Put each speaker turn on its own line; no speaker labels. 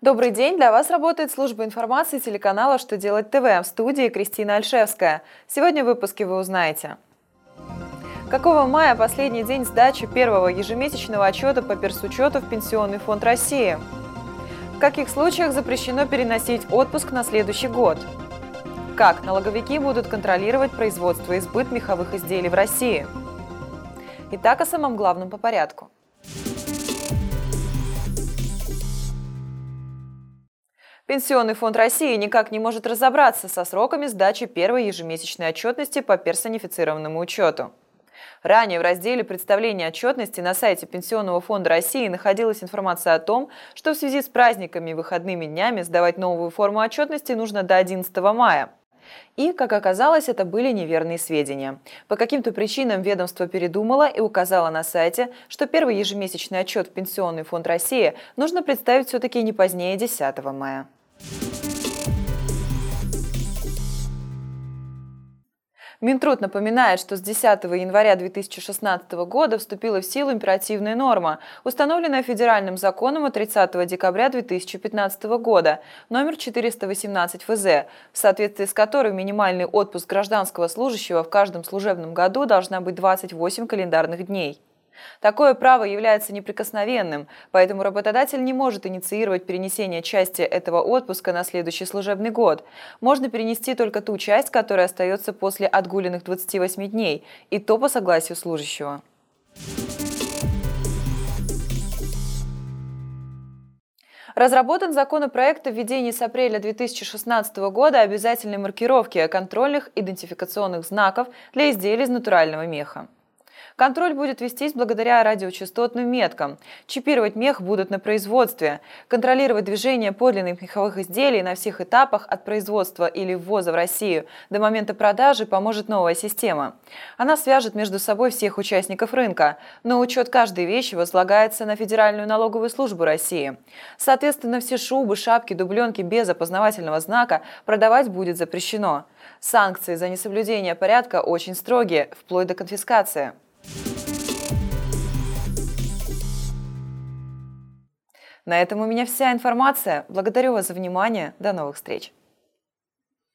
Добрый день! Для вас работает служба информации телеканала «Что делать ТВ» в студии Кристина Альшевская. Сегодня в выпуске вы узнаете. Какого мая последний день сдачи первого ежемесячного отчета по персучету в Пенсионный фонд России? В каких случаях запрещено переносить отпуск на следующий год? Как налоговики будут контролировать производство и сбыт меховых изделий в России? Итак, о самом главном по порядку. Пенсионный фонд России никак не может разобраться со сроками сдачи первой ежемесячной отчетности по персонифицированному учету. Ранее в разделе представления отчетности на сайте Пенсионного фонда России находилась информация о том, что в связи с праздниками и выходными днями сдавать новую форму отчетности нужно до 11 мая. И, как оказалось, это были неверные сведения. По каким-то причинам ведомство передумало и указало на сайте, что первый ежемесячный отчет в Пенсионный фонд России нужно представить все-таки не позднее 10 мая. Минтруд напоминает, что с 10 января 2016 года вступила в силу императивная норма, установленная федеральным законом от 30 декабря 2015 года, номер 418 ФЗ, в соответствии с которой минимальный отпуск гражданского служащего в каждом служебном году должна быть 28 календарных дней. Такое право является неприкосновенным, поэтому работодатель не может инициировать перенесение части этого отпуска на следующий служебный год. Можно перенести только ту часть, которая остается после отгуленных 28 дней, и то по согласию служащего. Разработан законопроект о введении с апреля 2016 года обязательной маркировки контрольных идентификационных знаков для изделий из натурального меха. Контроль будет вестись благодаря радиочастотным меткам. Чипировать мех будут на производстве. Контролировать движение подлинных меховых изделий на всех этапах от производства или ввоза в Россию до момента продажи поможет новая система. Она свяжет между собой всех участников рынка, но учет каждой вещи возлагается на Федеральную налоговую службу России. Соответственно, все шубы, шапки, дубленки без опознавательного знака продавать будет запрещено. Санкции за несоблюдение порядка очень строгие, вплоть до конфискации. На этом у меня вся информация. Благодарю вас за внимание. До новых встреч.